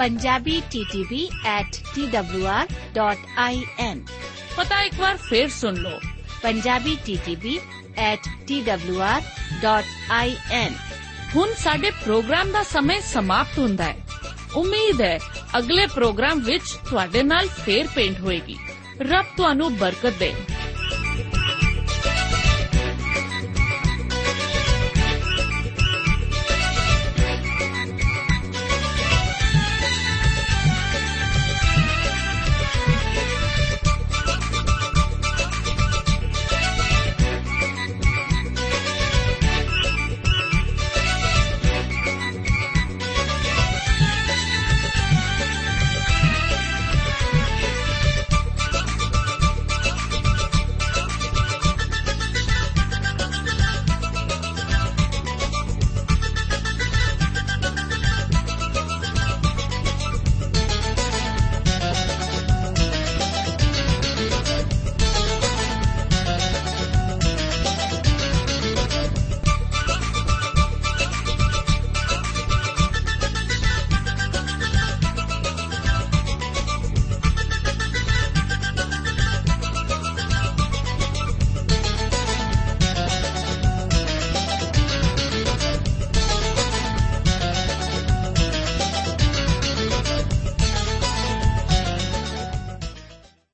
punjabi ttb at twr.in ਪਤਾ ਇੱਕ ਵਾਰ ਫੇਰ ਸੁਣ ਲਓ। punjabi ttb at twr.in ਹੁਣ ਸਾਡੇ ਪ੍ਰੋਗਰਾਮ ਦਾ ਸਮੇਂ ਸਮਾਪਤ ਹੁੰਦਾ ਹੈ। ਉਮੀਦ ਹੈ ਅਗਲੇ ਪ੍ਰੋਗਰਾਮ ਵਿੱਚ ਤੁਹਾਡੇ ਨਾਲ ਫੇਰ ਪੇਂਟ ਹੋਏਗੀ। ਰੱਬ ਤੁਹਾਨੂੰ ਬਰਕਤ ਦੇ।